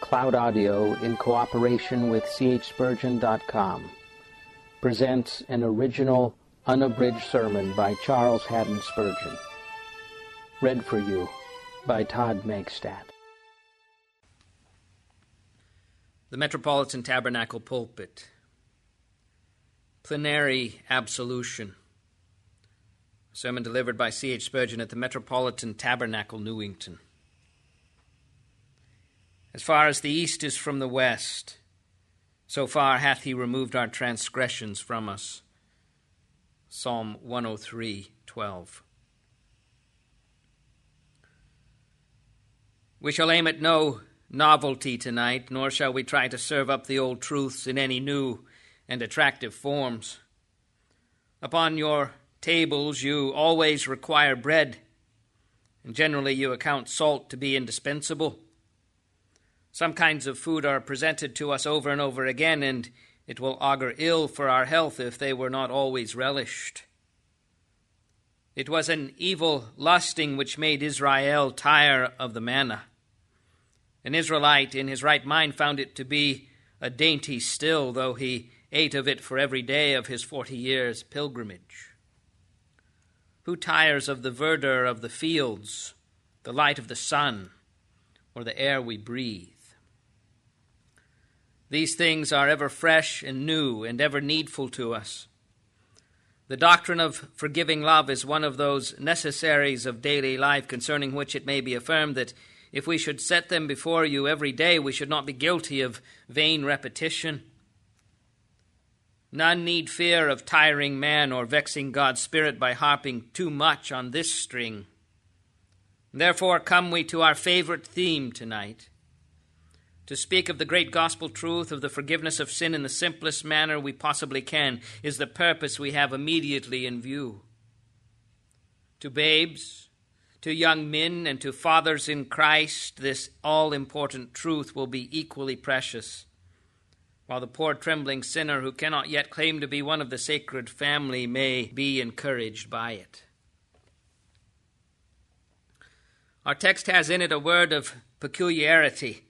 Cloud Audio, in cooperation with chspurgeon.com, presents an original, unabridged sermon by Charles Haddon Spurgeon. Read for you by Todd Megstadt. The Metropolitan Tabernacle Pulpit. Plenary Absolution. sermon delivered by C.H. Spurgeon at the Metropolitan Tabernacle, Newington. As far as the east is from the west, so far hath he removed our transgressions from us. Psalm 103 12. We shall aim at no novelty tonight, nor shall we try to serve up the old truths in any new and attractive forms. Upon your tables, you always require bread, and generally you account salt to be indispensable. Some kinds of food are presented to us over and over again, and it will augur ill for our health if they were not always relished. It was an evil lusting which made Israel tire of the manna. An Israelite in his right mind found it to be a dainty still, though he ate of it for every day of his forty years' pilgrimage. Who tires of the verdure of the fields, the light of the sun, or the air we breathe? These things are ever fresh and new and ever needful to us. The doctrine of forgiving love is one of those necessaries of daily life concerning which it may be affirmed that if we should set them before you every day, we should not be guilty of vain repetition. None need fear of tiring man or vexing God's Spirit by harping too much on this string. Therefore, come we to our favorite theme tonight to speak of the great gospel truth of the forgiveness of sin in the simplest manner we possibly can is the purpose we have immediately in view. To babes, to young men, and to fathers in Christ, this all important truth will be equally precious, while the poor trembling sinner who cannot yet claim to be one of the sacred family may be encouraged by it. Our text has in it a word of peculiarity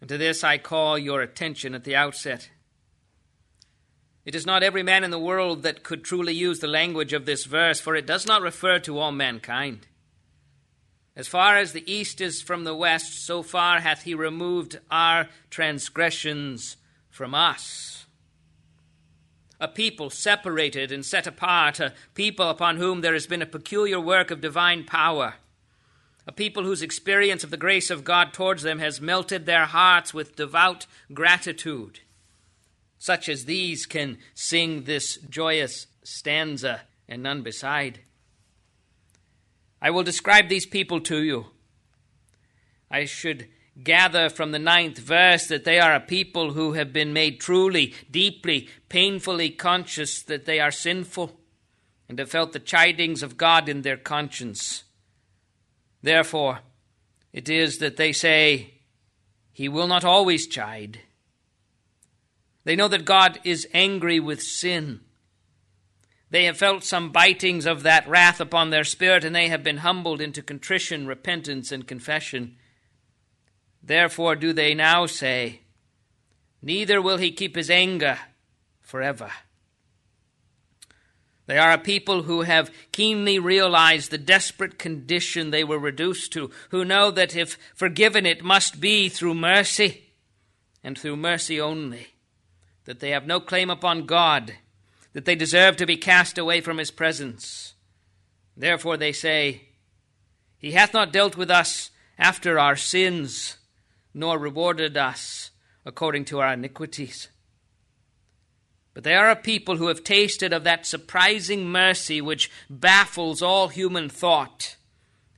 and to this I call your attention at the outset. It is not every man in the world that could truly use the language of this verse, for it does not refer to all mankind. As far as the east is from the west, so far hath he removed our transgressions from us. A people separated and set apart, a people upon whom there has been a peculiar work of divine power a people whose experience of the grace of God towards them has melted their hearts with devout gratitude. Such as these can sing this joyous stanza and none beside. I will describe these people to you. I should gather from the ninth verse that they are a people who have been made truly, deeply, painfully conscious that they are sinful and have felt the chidings of God in their conscience. Therefore, it is that they say, He will not always chide. They know that God is angry with sin. They have felt some bitings of that wrath upon their spirit, and they have been humbled into contrition, repentance, and confession. Therefore do they now say, Neither will he keep his anger forever. They are a people who have keenly realized the desperate condition they were reduced to, who know that if forgiven, it must be through mercy, and through mercy only, that they have no claim upon God, that they deserve to be cast away from His presence. Therefore they say, He hath not dealt with us after our sins, nor rewarded us according to our iniquities. But they are a people who have tasted of that surprising mercy which baffles all human thought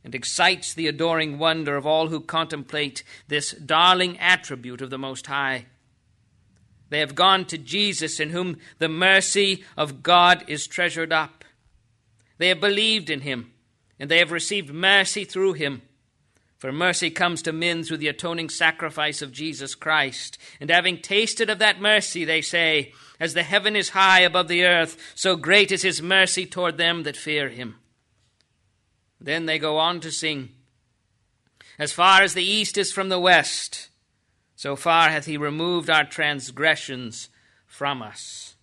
and excites the adoring wonder of all who contemplate this darling attribute of the Most High. They have gone to Jesus, in whom the mercy of God is treasured up. They have believed in him, and they have received mercy through him. For mercy comes to men through the atoning sacrifice of Jesus Christ. And having tasted of that mercy, they say, As the heaven is high above the earth, so great is his mercy toward them that fear him. Then they go on to sing, As far as the east is from the west, So far hath he removed our transgressions from us.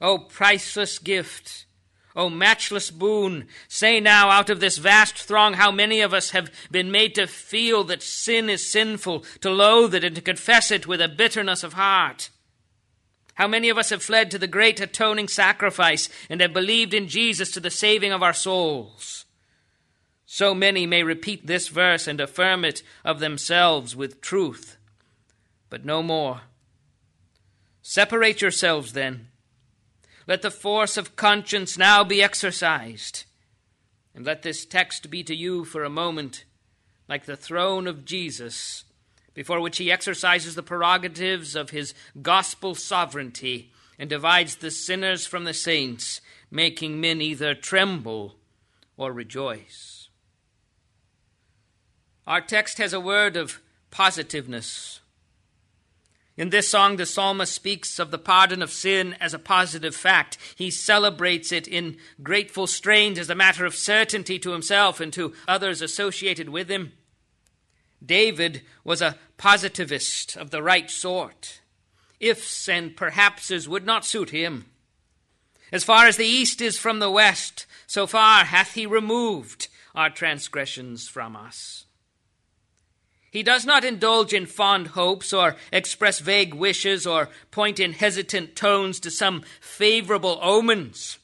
O priceless gift! O matchless boon! Say now, out of this vast throng, how many of us have been made to feel that sin is sinful, to loathe it, and to confess it with a bitterness of heart? How many of us have fled to the great atoning sacrifice and have believed in Jesus to the saving of our souls? So many may repeat this verse and affirm it of themselves with truth, but no more. Separate yourselves then. Let the force of conscience now be exercised, and let this text be to you for a moment like the throne of Jesus before which he exercises the prerogatives of his gospel sovereignty and divides the sinners from the saints, making men either tremble or rejoice. Our text has a word of positiveness. In this song, the psalmist speaks of the pardon of sin as a positive fact. He celebrates it in grateful strains as a matter of certainty to himself and to others associated with him. David was a positivist of the right sort. Ifs and perhapses would not suit him. As far as the east is from the west, so far hath he removed our transgressions from us. He does not indulge in fond hopes or express vague wishes or point in hesitant tones to some favorable omens.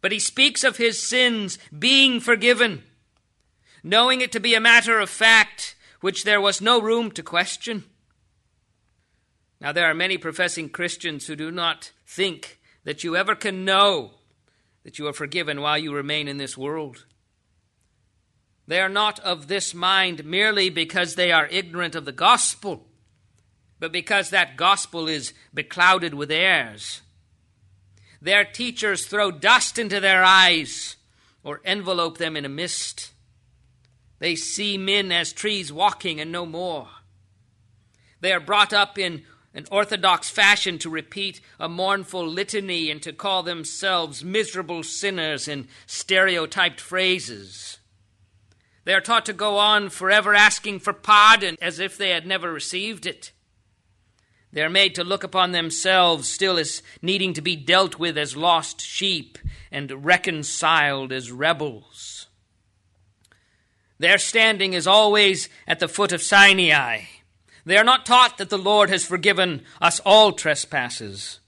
But he speaks of his sins being forgiven, knowing it to be a matter of fact which there was no room to question. Now, there are many professing Christians who do not think that you ever can know that you are forgiven while you remain in this world. They are not of this mind merely because they are ignorant of the gospel, but because that gospel is beclouded with airs. Their teachers throw dust into their eyes or envelope them in a mist. They see men as trees walking and no more. They are brought up in an orthodox fashion to repeat a mournful litany and to call themselves miserable sinners in stereotyped phrases. They are taught to go on forever asking for pardon as if they had never received it. They are made to look upon themselves still as needing to be dealt with as lost sheep and reconciled as rebels. Their standing is always at the foot of Sinai. They are not taught that the Lord has forgiven us all trespasses.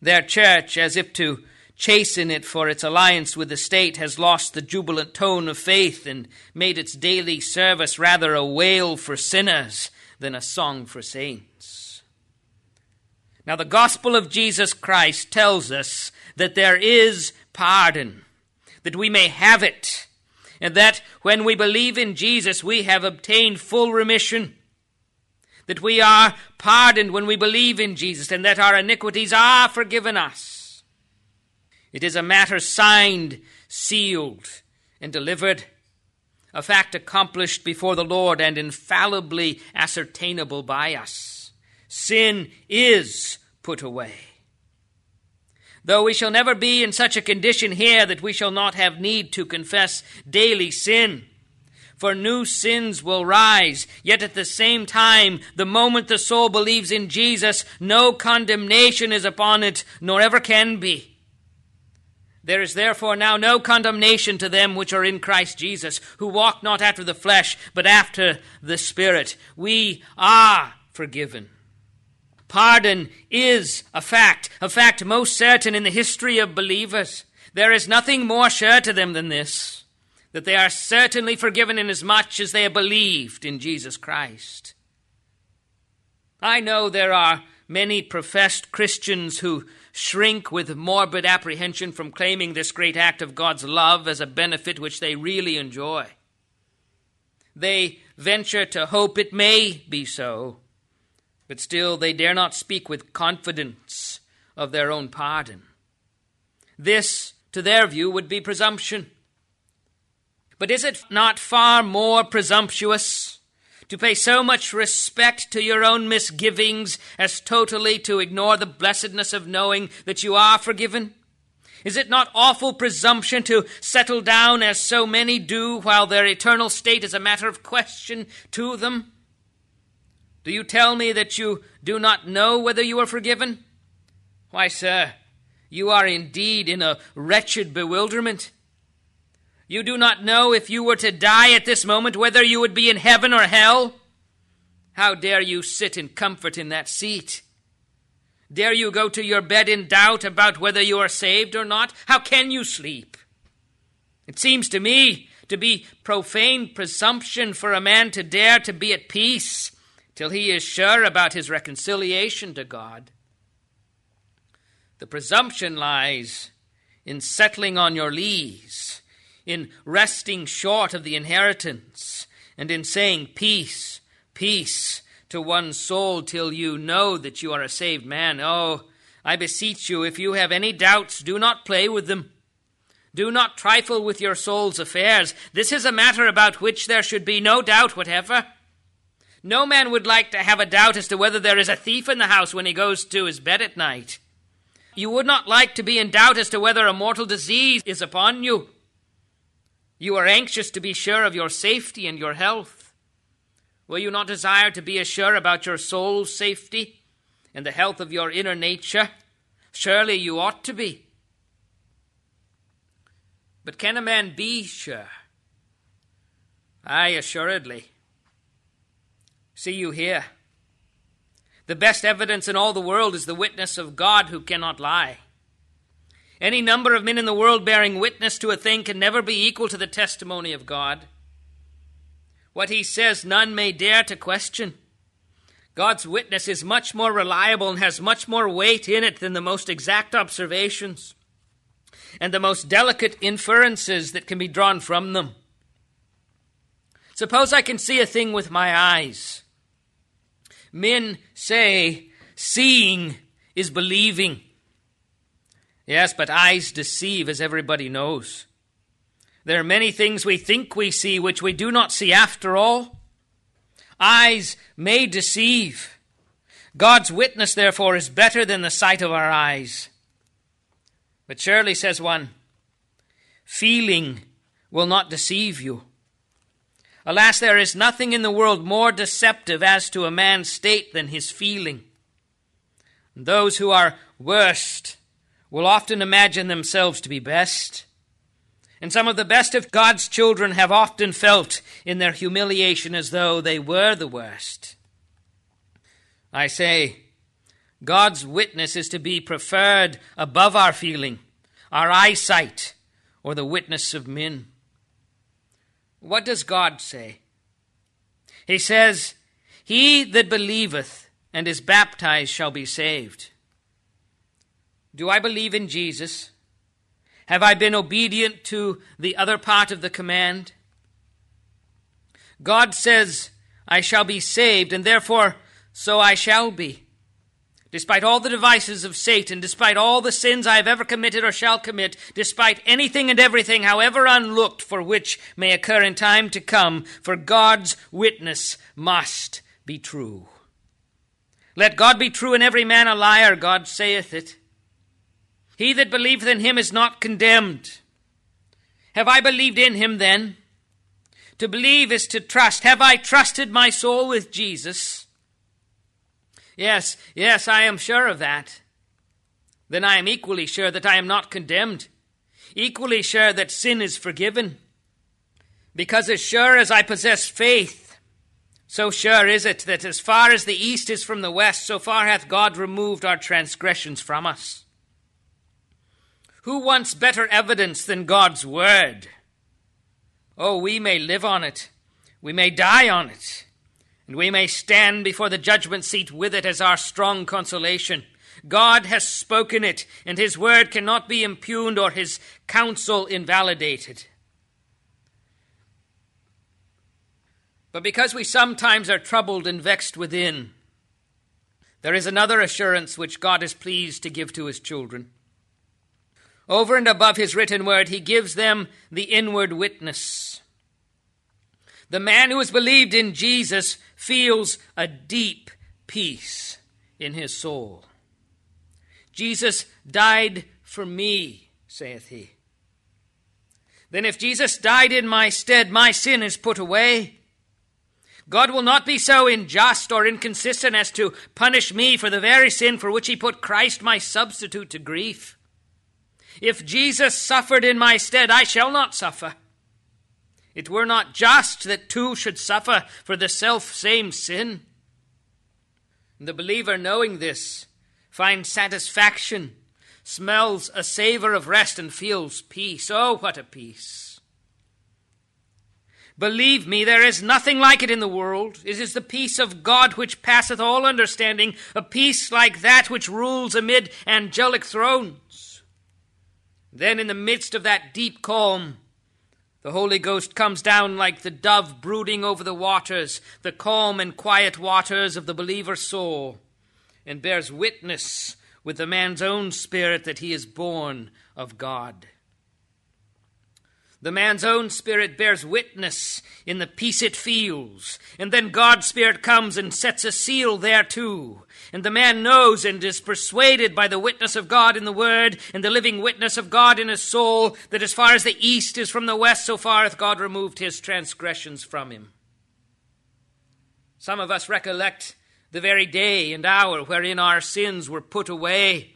Their church, as if to chasten it for its alliance with the state, has lost the jubilant tone of faith and made its daily service rather a wail for sinners than a song for saints. Now, the gospel of Jesus Christ tells us that there is pardon, that we may have it and that when we believe in Jesus, we have obtained full remission. That we are pardoned when we believe in Jesus, and that our iniquities are forgiven us. It is a matter signed, sealed, and delivered, a fact accomplished before the Lord and infallibly ascertainable by us. Sin is put away though we shall never be in such a condition here that we shall not have need to confess daily sin. For new sins will rise, yet at the same time, the moment the soul believes in Jesus, no condemnation is upon it, nor ever can be. There is therefore now no condemnation to them which are in Christ Jesus, who walk not after the flesh, but after the Spirit. We are forgiven. Pardon is a fact, a fact most certain in the history of believers. There is nothing more sure to them than this that they are certainly forgiven inasmuch as much as they have believed in Jesus Christ. I know there are many professed Christians who shrink with morbid apprehension from claiming this great act of God's love as a benefit which they really enjoy. They venture to hope it may be so. But still, they dare not speak with confidence of their own pardon. This, to their view, would be presumption. But is it not far more presumptuous to pay so much respect to your own misgivings as totally to ignore the blessedness of knowing that you are forgiven? Is it not awful presumption to settle down as so many do while their eternal state is a matter of question to them? Do you tell me that you do not know whether you are forgiven? Why, sir, you are indeed in a wretched bewilderment. You do not know if you were to die at this moment whether you would be in heaven or hell. How dare you sit in comfort in that seat? Dare you go to your bed in doubt about whether you are saved or not? How can you sleep? It seems to me to be profane presumption for a man to dare to be at peace till he is sure about his reconciliation to God. The presumption lies in settling on your lees, in resting short of the inheritance, and in saying peace, peace to one's soul till you know that you are a saved man. Oh, I beseech you, if you have any doubts, do not play with them. Do not trifle with your soul's affairs. This is a matter about which there should be no doubt whatever. No man would like to have a doubt as to whether there is a thief in the house when he goes to his bed at night. You would not like to be in doubt as to whether a mortal disease is upon you. You are anxious to be sure of your safety and your health. Will you not desire to be as sure about your soul's safety and the health of your inner nature? Surely you ought to be. But can a man be sure? Ay, assuredly. See you here. The best evidence in all the world is the witness of God who cannot lie. Any number of men in the world bearing witness to a thing can never be equal to the testimony of God. What he says, none may dare to question. God's witness is much more reliable and has much more weight in it than the most exact observations and the most delicate inferences that can be drawn from them. Suppose I can see a thing with my eyes. Men say seeing is believing. Yes, but eyes deceive, as everybody knows. There are many things we think we see which we do not see after all. Eyes may deceive. God's witness, therefore, is better than the sight of our eyes. But surely, says one, feeling will not deceive you. Alas, there is nothing in the world more deceptive as to a man's state than his feeling. And Those who are worst will often imagine themselves to be best. And some of the best of God's children have often felt in their humiliation as though they were the worst. I say, God's witness is to be preferred above our feeling, our eyesight, or the witness of men. What does God say? He says, He that believeth and is baptized shall be saved. Do I believe in Jesus? Have I been obedient to the other part of the command? God says, I shall be saved, and therefore so I shall be. Despite all the devices of Satan, despite all the sins I have ever committed or shall commit, despite anything and everything, however unlooked for which may occur in time to come, for God's witness must be true. Let God be true and every man a liar, God saith it. He that believeth in him is not condemned. Have I believed in him then? To believe is to trust. Have I trusted my soul with Jesus? Yes, yes, I am sure of that. Then I am equally sure that I am not condemned, equally sure that sin is forgiven. Because as sure as I possess faith, so sure is it that as far as the east is from the west, so far hath God removed our transgressions from us. Who wants better evidence than God's word? Oh, we may live on it, we may die on it and we may stand before the judgment seat with it as our strong consolation. God has spoken it, and his word cannot be impugned or his counsel invalidated. But because we sometimes are troubled and vexed within, there is another assurance which God is pleased to give to his children. Over and above his written word, he gives them the inward witness. The man who has believed in Jesus feels a deep peace in his soul. Jesus died for me, saith he. Then, if Jesus died in my stead, my sin is put away. God will not be so unjust or inconsistent as to punish me for the very sin for which he put Christ my substitute to grief. If Jesus suffered in my stead, I shall not suffer. It were not just that two should suffer for the self same sin. The believer, knowing this, finds satisfaction, smells a savor of rest, and feels peace. Oh, what a peace! Believe me, there is nothing like it in the world. It is the peace of God which passeth all understanding, a peace like that which rules amid angelic thrones. Then, in the midst of that deep calm, the Holy Ghost comes down like the dove brooding over the waters, the calm and quiet waters of the believer's soul, and bears witness with the man's own spirit that he is born of God. The man's own spirit bears witness in the peace it feels, and then God's spirit comes and sets a seal thereto. And the man knows and is persuaded by the witness of God in the Word and the living witness of God in his soul that as far as the east is from the west, so far hath God removed his transgressions from him. Some of us recollect the very day and hour wherein our sins were put away.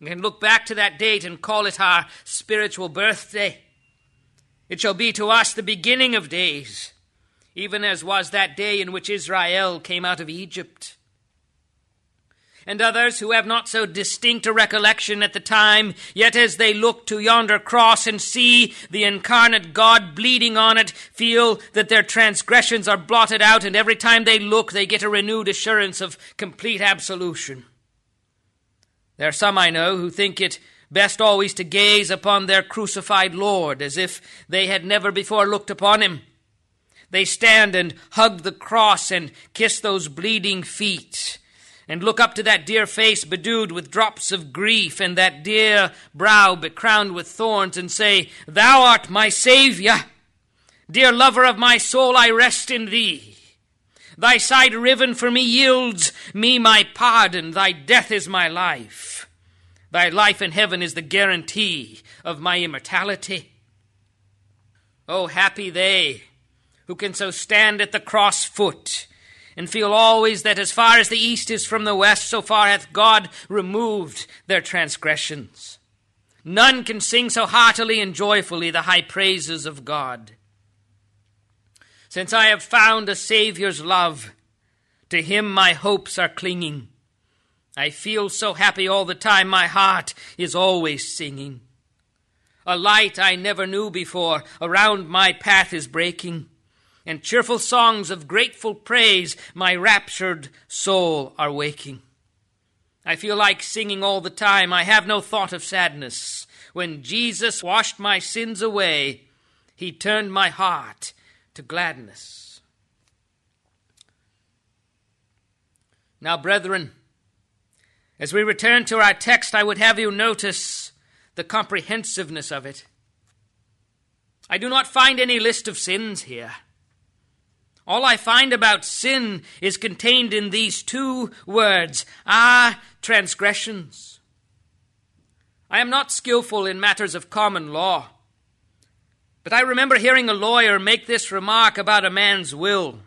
and look back to that date and call it our spiritual birthday. It shall be to us the beginning of days, even as was that day in which Israel came out of Egypt. And others who have not so distinct a recollection at the time, yet as they look to yonder cross and see the incarnate God bleeding on it, feel that their transgressions are blotted out, and every time they look, they get a renewed assurance of complete absolution. There are some I know who think it Best always to gaze upon their crucified Lord as if they had never before looked upon him. They stand and hug the cross and kiss those bleeding feet and look up to that dear face bedewed with drops of grief and that dear brow becrowned with thorns and say, Thou art my Saviour. Dear lover of my soul, I rest in thee. Thy side riven for me yields me my pardon. Thy death is my life. Thy life in heaven is the guarantee of my immortality. Oh, happy they who can so stand at the cross foot and feel always that as far as the east is from the west, so far hath God removed their transgressions. None can sing so heartily and joyfully the high praises of God. Since I have found a Saviour's love, to him my hopes are clinging. I feel so happy all the time, my heart is always singing. A light I never knew before around my path is breaking, and cheerful songs of grateful praise my raptured soul are waking. I feel like singing all the time, I have no thought of sadness. When Jesus washed my sins away, he turned my heart to gladness. Now, brethren, as we return to our text, I would have you notice the comprehensiveness of it. I do not find any list of sins here. All I find about sin is contained in these two words our transgressions. I am not skillful in matters of common law, but I remember hearing a lawyer make this remark about a man's will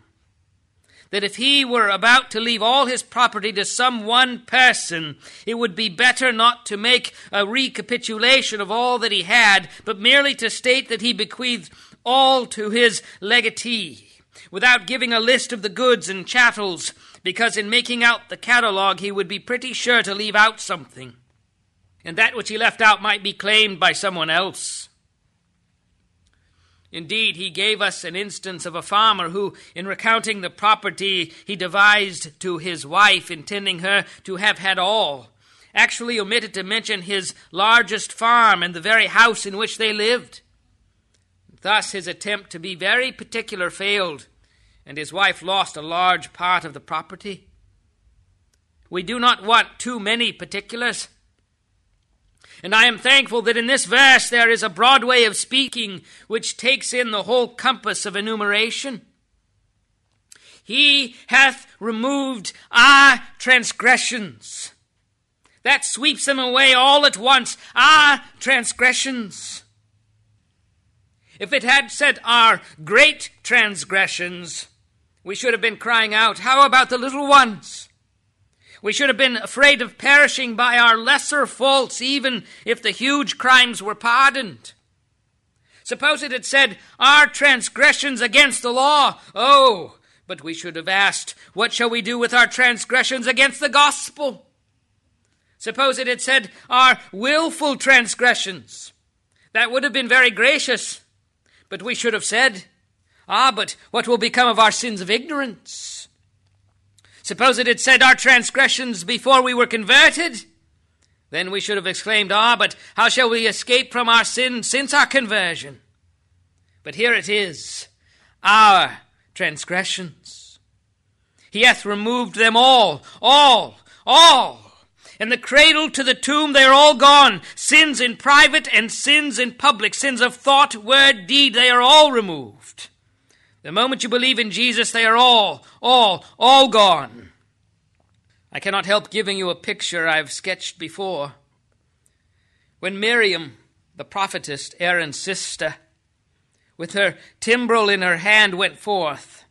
that if he were about to leave all his property to some one person, it would be better not to make a recapitulation of all that he had, but merely to state that he bequeathed all to his legatee, without giving a list of the goods and chattels, because in making out the catalogue he would be pretty sure to leave out something, and that which he left out might be claimed by someone else. Indeed, he gave us an instance of a farmer who, in recounting the property he devised to his wife, intending her to have had all, actually omitted to mention his largest farm and the very house in which they lived. Thus, his attempt to be very particular failed, and his wife lost a large part of the property. We do not want too many particulars. And I am thankful that in this verse there is a broad way of speaking which takes in the whole compass of enumeration. He hath removed our transgressions. That sweeps them away all at once, our transgressions. If it had said our great transgressions, We should have been crying out, How about the little ones? We should have been afraid of perishing by our lesser faults, even if the huge crimes were pardoned. Suppose it had said, Our transgressions against the law. Oh, but we should have asked, What shall we do with our transgressions against the gospel? Suppose it had said, Our wilful transgressions. That would have been very gracious. But we should have said, Ah, but what will become of our sins of ignorance? Suppose it had said our transgressions before we were converted? Then we should have exclaimed, Ah, but how shall we escape from our sin since our conversion? But here it is, our transgressions. He hath removed them all, all, all. And the cradle to the tomb, they are all gone. Sins in private and sins in public, sins of thought, word, deed, they are all removed. The moment you believe in Jesus, they are all, all, all gone. I cannot help giving you a picture I've sketched before. When Miriam, the prophetess, Aaron's sister, with her timbrel in her hand, went forth,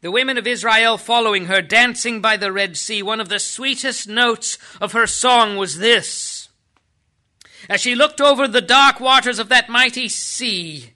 the women of Israel following her, dancing by the Red Sea, one of the sweetest notes of her song was this. As she looked over the dark waters of that mighty sea,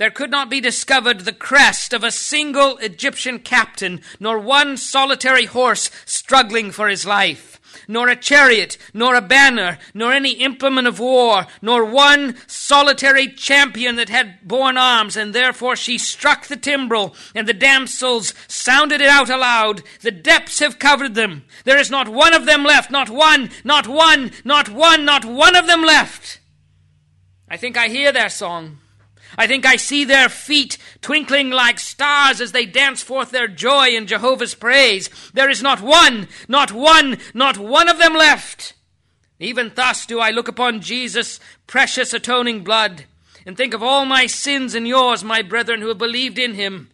there could not be discovered the crest of a single Egyptian captain, nor one solitary horse struggling for his life, nor a chariot, nor a banner, nor any implement of war, nor one solitary champion that had borne arms, and therefore she struck the timbrel, and the damsels sounded it out aloud. The depths have covered them. There is not one of them left, not one, not one, not one, not one of them left. I think I hear their song. I think I see their feet twinkling like stars as they dance forth their joy in Jehovah's praise. There is not one, not one, not one of them left. Even thus do I look upon Jesus' precious atoning blood and think of all my sins and yours, my brethren, who have believed in him.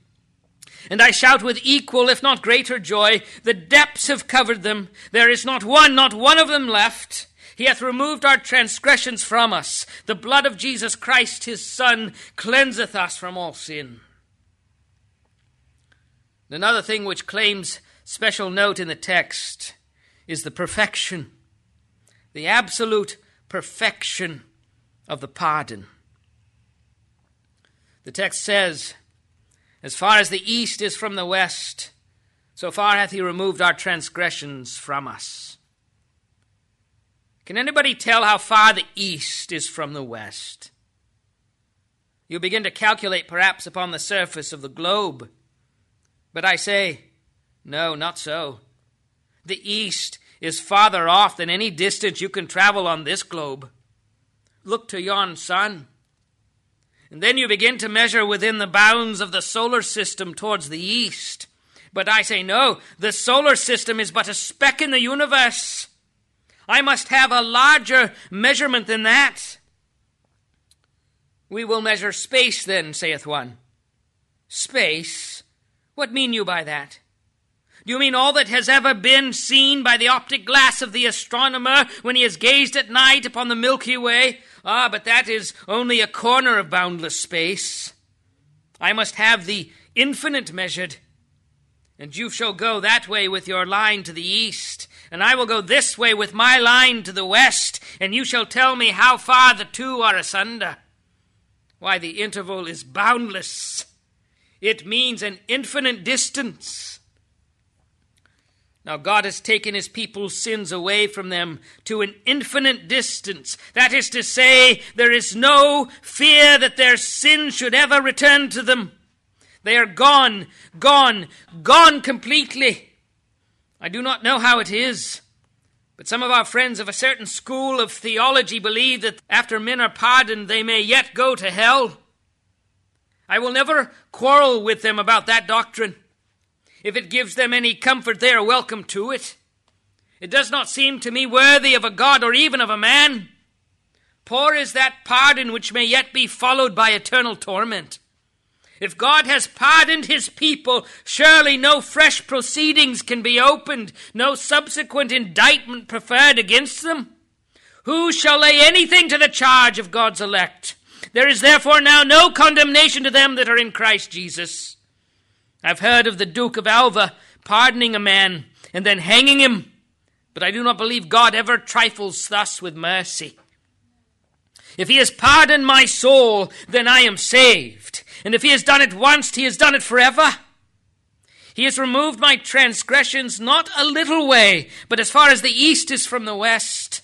And I shout with equal, if not greater joy, the depths have covered them. There is not one, not one of them left. He hath removed our transgressions from us. The blood of Jesus Christ, his Son, cleanseth us from all sin. Another thing which claims special note in the text is the perfection, the absolute perfection of the pardon. The text says, As far as the east is from the west, so far hath he removed our transgressions from us. Can anybody tell how far the east is from the west? You begin to calculate perhaps upon the surface of the globe. But I say, no, not so. The east is farther off than any distance you can travel on this globe. Look to yon sun. And then you begin to measure within the bounds of the solar system towards the east. But I say, no, the solar system is but a speck in the universe. I must have a larger measurement than that. We will measure space then, saith one. Space? What mean you by that? Do you mean all that has ever been seen by the optic glass of the astronomer when he has gazed at night upon the Milky Way? Ah, but that is only a corner of boundless space. I must have the infinite measured. And you shall go that way with your line to the east, and I will go this way with my line to the west, and you shall tell me how far the two are asunder. Why, the interval is boundless. It means an infinite distance. Now, God has taken his people's sins away from them to an infinite distance. That is to say, there is no fear that their sin should ever return to them. They are gone, gone, gone completely. I do not know how it is, but some of our friends of a certain school of theology believe that after men are pardoned, they may yet go to hell. I will never quarrel with them about that doctrine. If it gives them any comfort, they are welcome to it. It does not seem to me worthy of a God or even of a man. Poor is that pardon which may yet be followed by eternal torment. If God has pardoned his people, surely no fresh proceedings can be opened, no subsequent indictment preferred against them. Who shall lay anything to the charge of God's elect? There is therefore now no condemnation to them that are in Christ Jesus. I've heard of the Duke of Alva pardoning a man and then hanging him, but I do not believe God ever trifles thus with mercy. If he has pardoned my soul, then I am saved. And if he has done it once, he has done it forever. He has removed my transgressions not a little way, but as far as the east is from the west.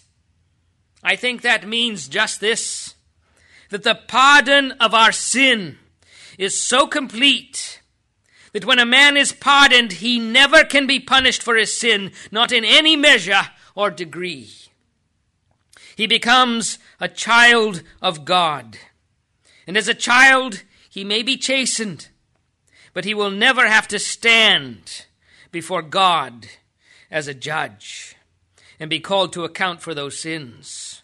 I think that means just this that the pardon of our sin is so complete that when a man is pardoned, he never can be punished for his sin, not in any measure or degree. He becomes a child of God. And as a child, he may be chastened, but he will never have to stand before God as a judge and be called to account for those sins.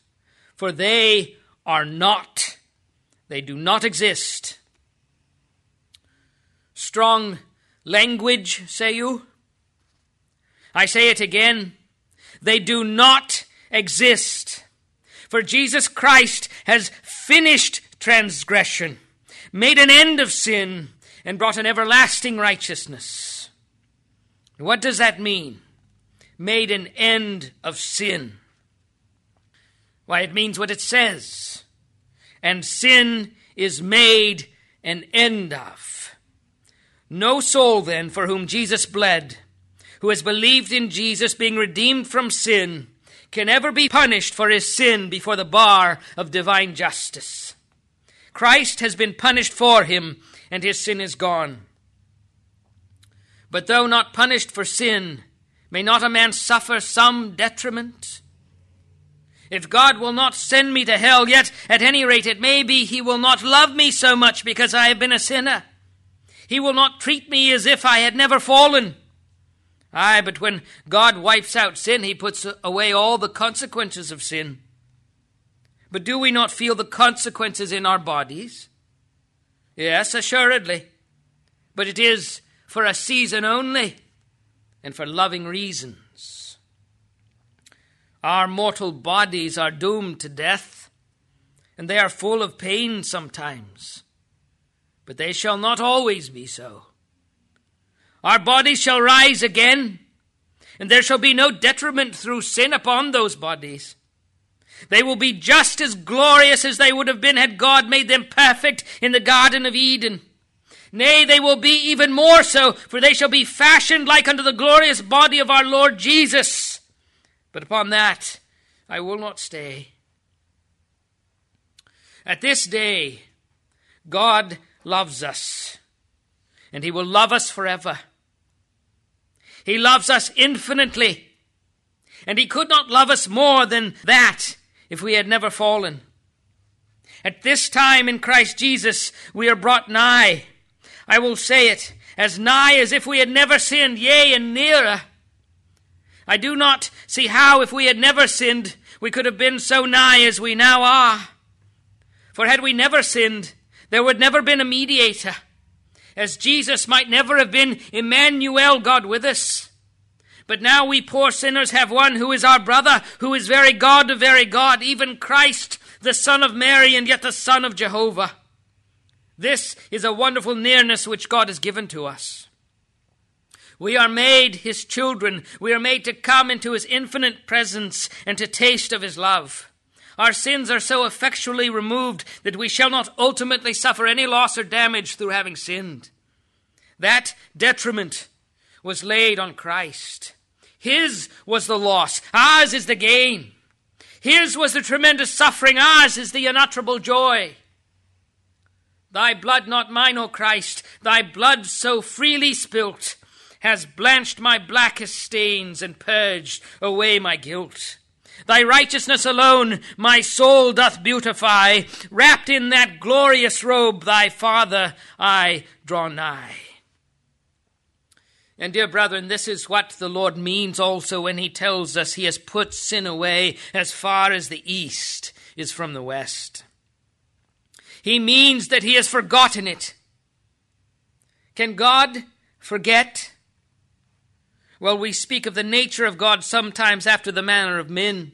For they are not, they do not exist. Strong language, say you? I say it again. They do not exist. For Jesus Christ has finished transgression, made an end of sin, and brought an everlasting righteousness. What does that mean? Made an end of sin. Why, it means what it says. And sin is made an end of. No soul, then, for whom Jesus bled, who has believed in Jesus being redeemed from sin, can ever be punished for his sin before the bar of divine justice. Christ has been punished for him, and his sin is gone. But though not punished for sin, may not a man suffer some detriment? If God will not send me to hell, yet at any rate it may be he will not love me so much because I have been a sinner. He will not treat me as if I had never fallen. Ay, but when God wipes out sin, he puts away all the consequences of sin. But do we not feel the consequences in our bodies? Yes, assuredly. But it is for a season only and for loving reasons. Our mortal bodies are doomed to death, and they are full of pain sometimes. But they shall not always be so. Our bodies shall rise again, and there shall be no detriment through sin upon those bodies. They will be just as glorious as they would have been had God made them perfect in the Garden of Eden. Nay, they will be even more so, for they shall be fashioned like unto the glorious body of our Lord Jesus. But upon that I will not stay. At this day, God loves us, and He will love us forever. He loves us infinitely. And He could not love us more than that if we had never fallen. At this time in Christ Jesus, we are brought nigh. I will say it, as nigh as if we had never sinned, yea, and nearer. I do not see how, if we had never sinned, we could have been so nigh as we now are. For had we never sinned, there would never been a mediator as Jesus might never have been Emmanuel, God with us. But now we poor sinners have one who is our brother, who is very God of very God, even Christ, the Son of Mary, and yet the Son of Jehovah. This is a wonderful nearness which God has given to us. We are made His children. We are made to come into His infinite presence and to taste of His love. Our sins are so effectually removed that we shall not ultimately suffer any loss or damage through having sinned. That detriment was laid on Christ. His was the loss, ours is the gain. His was the tremendous suffering, ours is the unutterable joy. Thy blood, not mine, O Christ, thy blood so freely spilt, has blanched my blackest stains and purged away my guilt. Thy righteousness alone my soul doth beautify. Wrapped in that glorious robe, thy Father I draw nigh. And, dear brethren, this is what the Lord means also when he tells us he has put sin away as far as the east is from the west. He means that he has forgotten it. Can God forget? Well, we speak of the nature of God sometimes after the manner of men.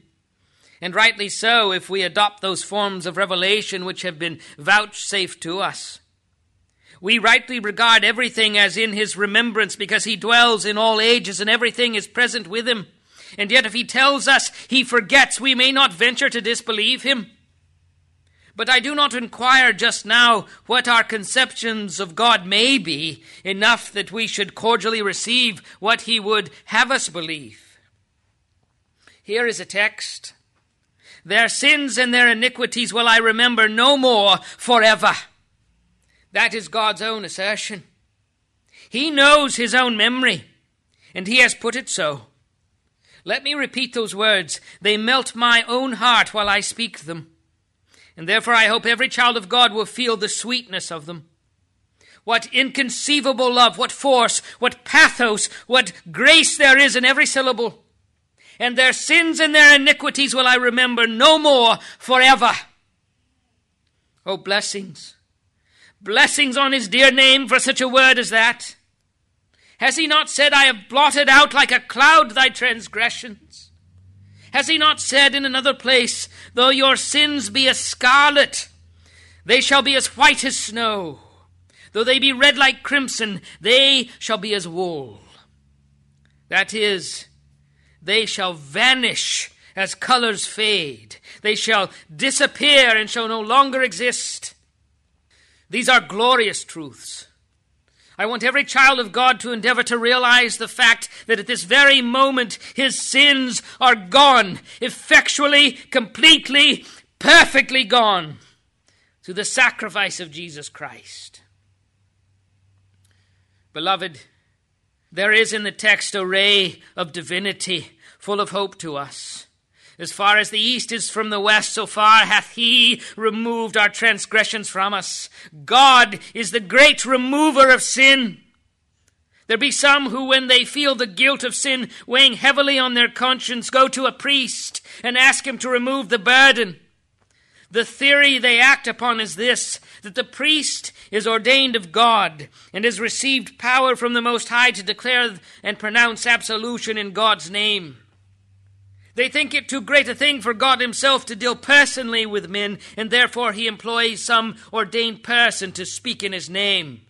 And rightly so, if we adopt those forms of revelation which have been vouchsafed to us. We rightly regard everything as in his remembrance because he dwells in all ages and everything is present with him. And yet, if he tells us he forgets, we may not venture to disbelieve him. But I do not inquire just now what our conceptions of God may be, enough that we should cordially receive what he would have us believe. Here is a text Their sins and their iniquities will I remember no more forever. That is God's own assertion. He knows his own memory, and he has put it so. Let me repeat those words. They melt my own heart while I speak them. And therefore I hope every child of God will feel the sweetness of them. What inconceivable love, what force, what pathos, what grace there is in every syllable. And their sins and their iniquities will I remember no more forever. Oh, blessings. Blessings on his dear name for such a word as that. Has he not said, I have blotted out like a cloud thy transgressions? Has he not said in another place, Though your sins be as scarlet, they shall be as white as snow. Though they be red like crimson, they shall be as wool. That is, they shall vanish as colors fade. They shall disappear and shall no longer exist. These are glorious truths. I want every child of God to endeavor to realize the fact that at this very moment his sins are gone, effectually, completely, perfectly gone through the sacrifice of Jesus Christ. Beloved, there is in the text a ray of divinity full of hope to us. As far as the east is from the west, so far hath he removed our transgressions from us. God is the great remover of sin. There be some who, when they feel the guilt of sin weighing heavily on their conscience, go to a priest and ask him to remove the burden. The theory they act upon is this that the priest is ordained of God and has received power from the Most High to declare and pronounce absolution in God's name. They think it too great a thing for God Himself to deal personally with men, and therefore He employs some ordained person to speak in His name.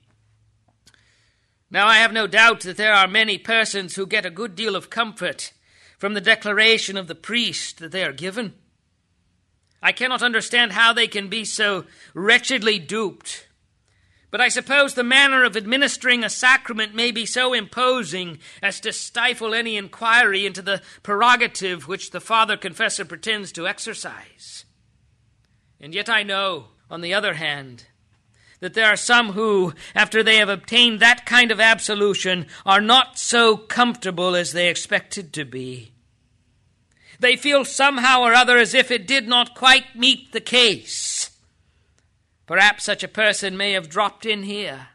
Now, I have no doubt that there are many persons who get a good deal of comfort from the declaration of the priest that they are given. I cannot understand how they can be so wretchedly duped. But I suppose the manner of administering a sacrament may be so imposing as to stifle any inquiry into the prerogative which the father confessor pretends to exercise. And yet I know, on the other hand, that there are some who, after they have obtained that kind of absolution, are not so comfortable as they expected to be. They feel somehow or other as if it did not quite meet the case. Perhaps such a person may have dropped in here.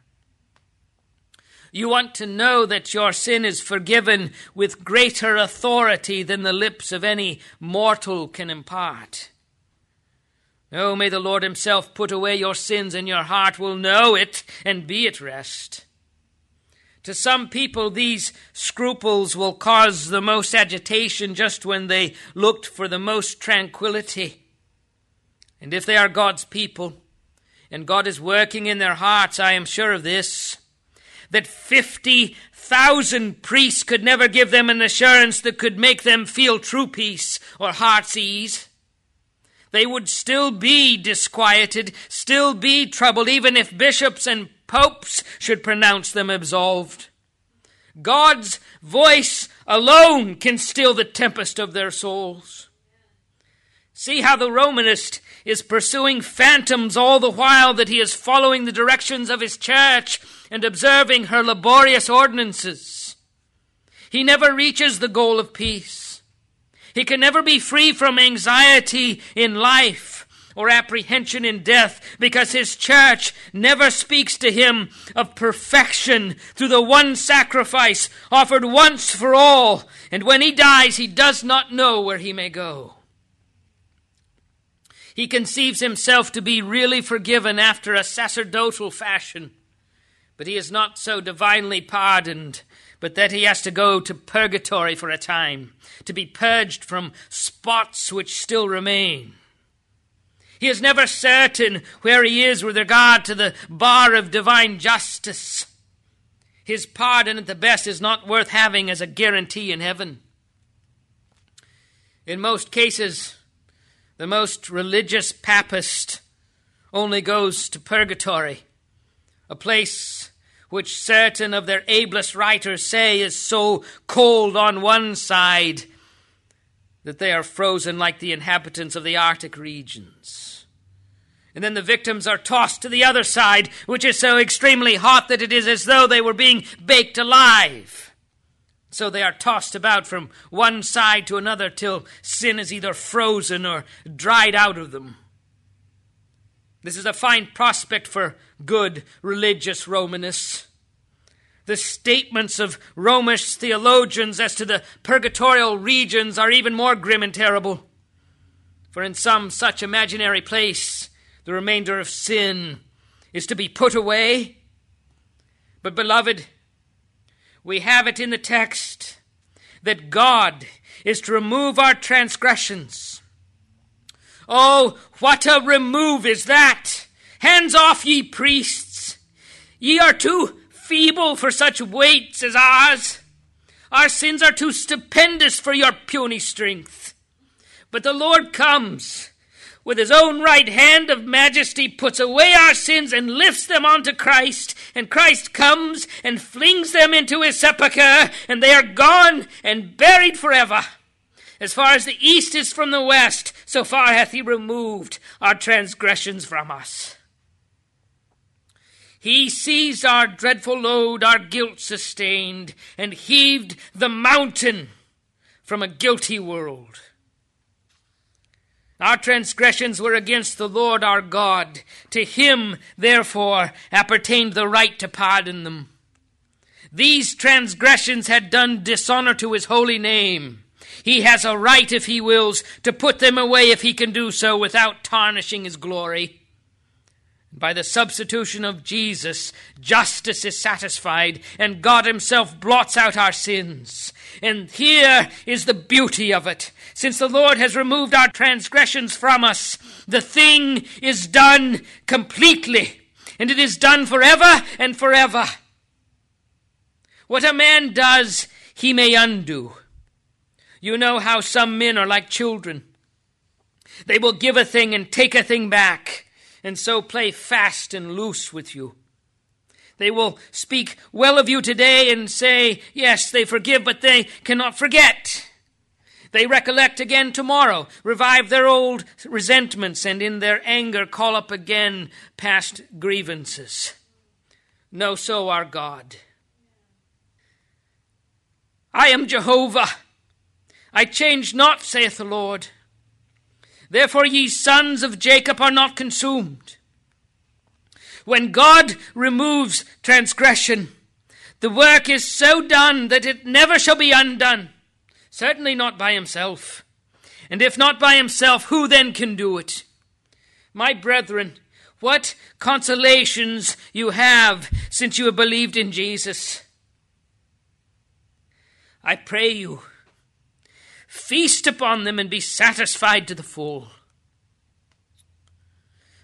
You want to know that your sin is forgiven with greater authority than the lips of any mortal can impart. Oh, may the Lord Himself put away your sins, and your heart will know it and be at rest. To some people, these scruples will cause the most agitation just when they looked for the most tranquility. And if they are God's people, and God is working in their hearts, I am sure of this, that 50,000 priests could never give them an assurance that could make them feel true peace or heart's ease. They would still be disquieted, still be troubled, even if bishops and popes should pronounce them absolved. God's voice alone can still the tempest of their souls. See how the Romanist is pursuing phantoms all the while that he is following the directions of his church and observing her laborious ordinances. He never reaches the goal of peace. He can never be free from anxiety in life or apprehension in death because his church never speaks to him of perfection through the one sacrifice offered once for all. And when he dies, he does not know where he may go. He conceives himself to be really forgiven after a sacerdotal fashion, but he is not so divinely pardoned, but that he has to go to purgatory for a time, to be purged from spots which still remain. He is never certain where he is with regard to the bar of divine justice. His pardon at the best is not worth having as a guarantee in heaven. In most cases, the most religious papist only goes to purgatory, a place which certain of their ablest writers say is so cold on one side that they are frozen like the inhabitants of the Arctic regions. And then the victims are tossed to the other side, which is so extremely hot that it is as though they were being baked alive. So they are tossed about from one side to another till sin is either frozen or dried out of them. This is a fine prospect for good religious Romanists. The statements of Romish theologians as to the purgatorial regions are even more grim and terrible. For in some such imaginary place, the remainder of sin is to be put away. But, beloved, we have it in the text that God is to remove our transgressions. Oh, what a remove is that! Hands off, ye priests! Ye are too feeble for such weights as ours. Our sins are too stupendous for your puny strength. But the Lord comes, with his own right hand of majesty, puts away our sins and lifts them onto Christ, and Christ comes and flings them into his sepulchre, and they are gone and buried forever. As far as the east is from the west, so far hath he removed our transgressions from us. He seized our dreadful load, our guilt sustained, and heaved the mountain from a guilty world. Our transgressions were against the Lord our God. To him, therefore, appertained the right to pardon them. These transgressions had done dishonor to his holy name. He has a right, if he wills, to put them away if he can do so without tarnishing his glory. By the substitution of Jesus, justice is satisfied, and God Himself blots out our sins. And here is the beauty of it. Since the Lord has removed our transgressions from us, the thing is done completely, and it is done forever and forever. What a man does, he may undo. You know how some men are like children. They will give a thing and take a thing back and so play fast and loose with you. They will speak well of you today and say, yes, they forgive, but they cannot forget. They recollect again tomorrow, revive their old resentments, and in their anger call up again past grievances. No, so our God. I am Jehovah. I change not, saith the Lord. Therefore, ye sons of Jacob are not consumed. When God removes transgression, the work is so done that it never shall be undone. Certainly not by himself. And if not by himself, who then can do it? My brethren, what consolations you have since you have believed in Jesus. I pray you Feast upon them and be satisfied to the full.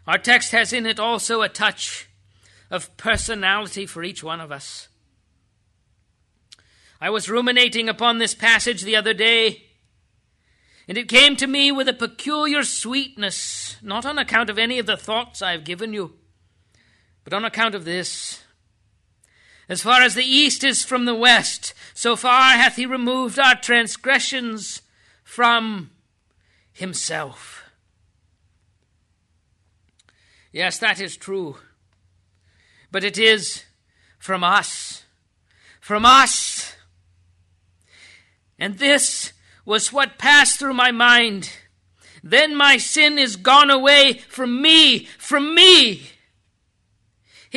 Our text has in it also a touch of personality for each one of us. I was ruminating upon this passage the other day, and it came to me with a peculiar sweetness, not on account of any of the thoughts I have given you, but on account of this. As far as the east is from the west, so far hath he removed our transgressions from himself. Yes, that is true. But it is from us. From us. And this was what passed through my mind. Then my sin is gone away from me, from me.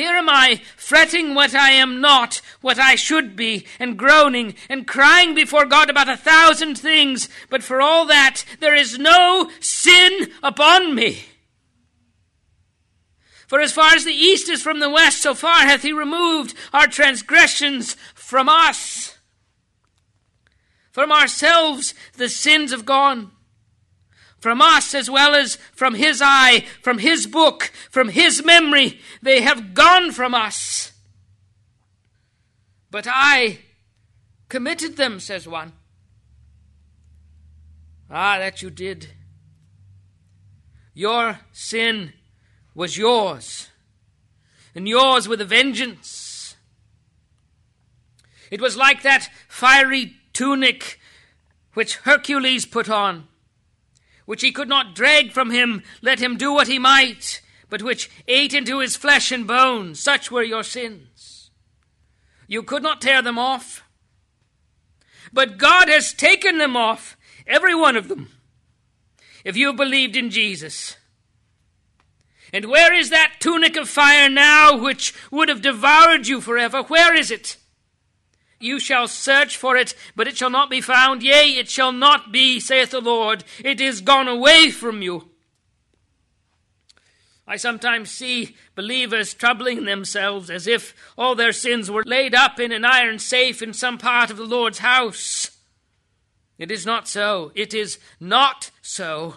Here am I, fretting what I am not, what I should be, and groaning and crying before God about a thousand things, but for all that there is no sin upon me. For as far as the east is from the west, so far hath he removed our transgressions from us. From ourselves the sins have gone. From us as well as from his eye, from his book, from his memory, they have gone from us. But I committed them, says one. Ah, that you did. Your sin was yours, and yours with a vengeance. It was like that fiery tunic which Hercules put on, which he could not drag from him, let him do what he might, but which ate into his flesh and bones. Such were your sins. You could not tear them off. But God has taken them off, every one of them, if you have believed in Jesus. And where is that tunic of fire now which would have devoured you forever? Where is it? You shall search for it, but it shall not be found. Yea, it shall not be, saith the Lord. It is gone away from you. I sometimes see believers troubling themselves as if all their sins were laid up in an iron safe in some part of the Lord's house. It is not so. It is not so.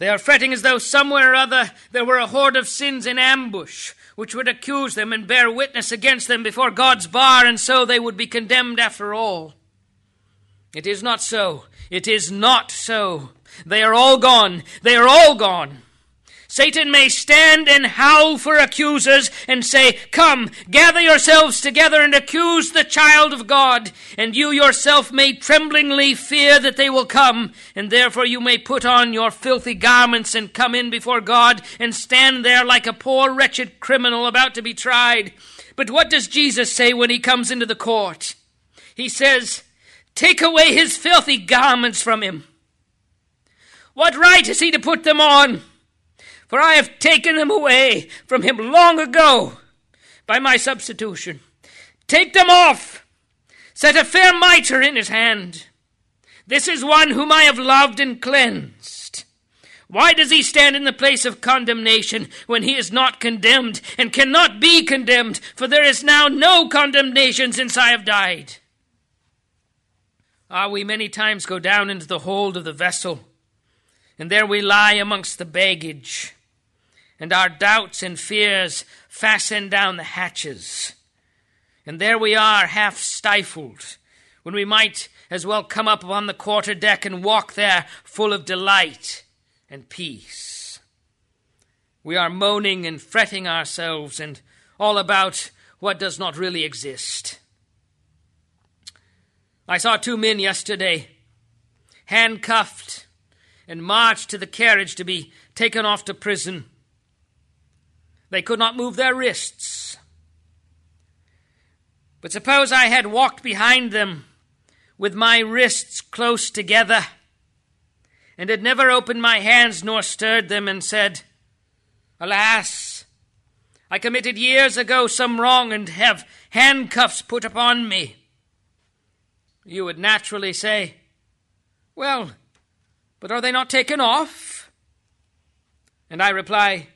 They are fretting as though somewhere or other there were a horde of sins in ambush, which would accuse them and bear witness against them before God's bar, and so they would be condemned after all. It is not so. It is not so. They are all gone. They are all gone. Satan may stand and howl for accusers and say, Come, gather yourselves together and accuse the child of God. And you yourself may tremblingly fear that they will come, and therefore you may put on your filthy garments and come in before God and stand there like a poor wretched criminal about to be tried. But what does Jesus say when he comes into the court? He says, Take away his filthy garments from him. What right has he to put them on? For I have taken them away from him long ago by my substitution. Take them off. Set a fair mitre in his hand. This is one whom I have loved and cleansed. Why does he stand in the place of condemnation when he is not condemned and cannot be condemned? For there is now no condemnation since I have died. Ah, we many times go down into the hold of the vessel, and there we lie amongst the baggage and our doubts and fears fasten down the hatches. And there we are, half stifled, when we might as well come up upon the quarter deck and walk there full of delight and peace. We are moaning and fretting ourselves and all about what does not really exist. I saw two men yesterday, handcuffed and marched to the carriage to be taken off to prison. They could not move their wrists. But suppose I had walked behind them with my wrists close together and had never opened my hands nor stirred them and said, Alas, I committed years ago some wrong and have handcuffs put upon me. You would naturally say, Well, but are they not taken off? And I reply,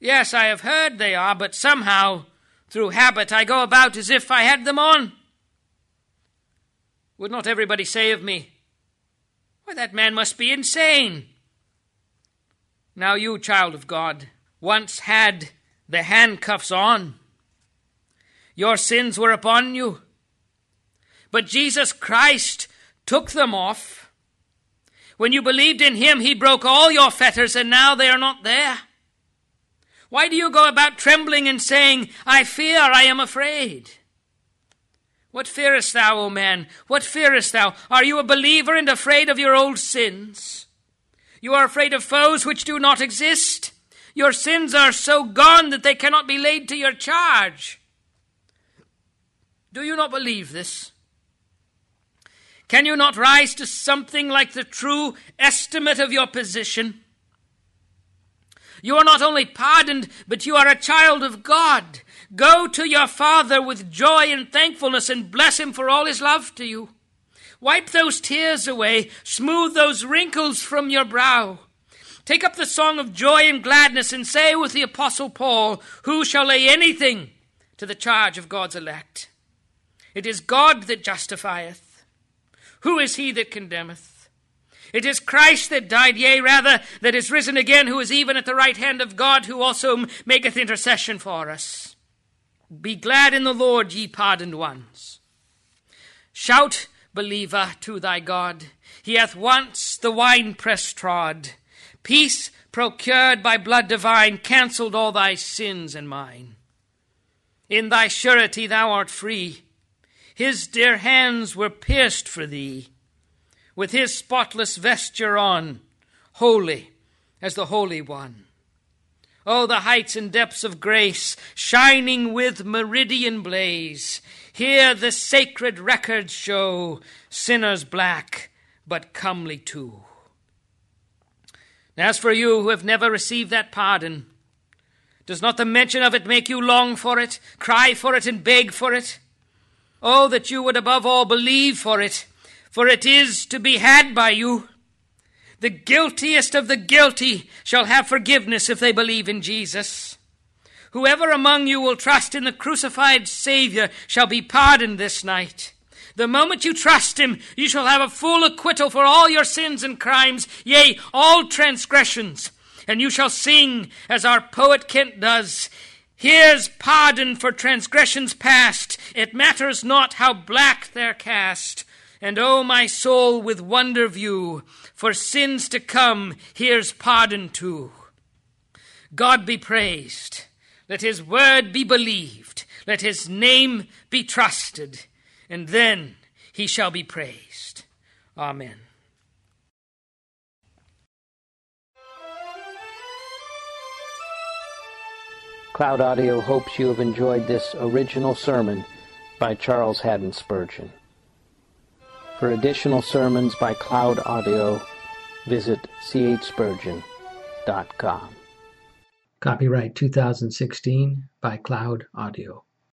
Yes, I have heard they are, but somehow, through habit, I go about as if I had them on. Would not everybody say of me, Why, that man must be insane? Now, you, child of God, once had the handcuffs on. Your sins were upon you. But Jesus Christ took them off. When you believed in Him, He broke all your fetters, and now they are not there. Why do you go about trembling and saying, I fear, I am afraid? What fearest thou, O man? What fearest thou? Are you a believer and afraid of your old sins? You are afraid of foes which do not exist. Your sins are so gone that they cannot be laid to your charge. Do you not believe this? Can you not rise to something like the true estimate of your position? You are not only pardoned, but you are a child of God. Go to your Father with joy and thankfulness and bless Him for all His love to you. Wipe those tears away, smooth those wrinkles from your brow. Take up the song of joy and gladness and say with the Apostle Paul, Who shall lay anything to the charge of God's elect? It is God that justifieth. Who is he that condemneth? It is Christ that died, yea, rather, that is risen again, who is even at the right hand of God, who also maketh intercession for us. Be glad in the Lord, ye pardoned ones. Shout, believer, to thy God. He hath once the winepress trod. Peace procured by blood divine, cancelled all thy sins and mine. In thy surety thou art free. His dear hands were pierced for thee. With his spotless vesture on, holy as the Holy One. Oh, the heights and depths of grace, shining with meridian blaze. Here the sacred records show sinners black, but comely too. As for you who have never received that pardon, does not the mention of it make you long for it, cry for it, and beg for it? Oh, that you would above all believe for it, for it is to be had by you. The guiltiest of the guilty shall have forgiveness if they believe in Jesus. Whoever among you will trust in the crucified Savior shall be pardoned this night. The moment you trust him, you shall have a full acquittal for all your sins and crimes, yea, all transgressions. And you shall sing, as our poet Kent does, Here's pardon for transgressions past. It matters not how black they're cast. And O oh, my soul, with wonder view, for sins to come, here's pardon too. God be praised. Let his word be believed. Let his name be trusted and then he shall be praised. Amen. Cloud Audio hopes you have enjoyed this original sermon by Charles Haddon Spurgeon. For additional sermons by Cloud Audio, visit chspurgeon.com. Copyright 2016 by Cloud Audio.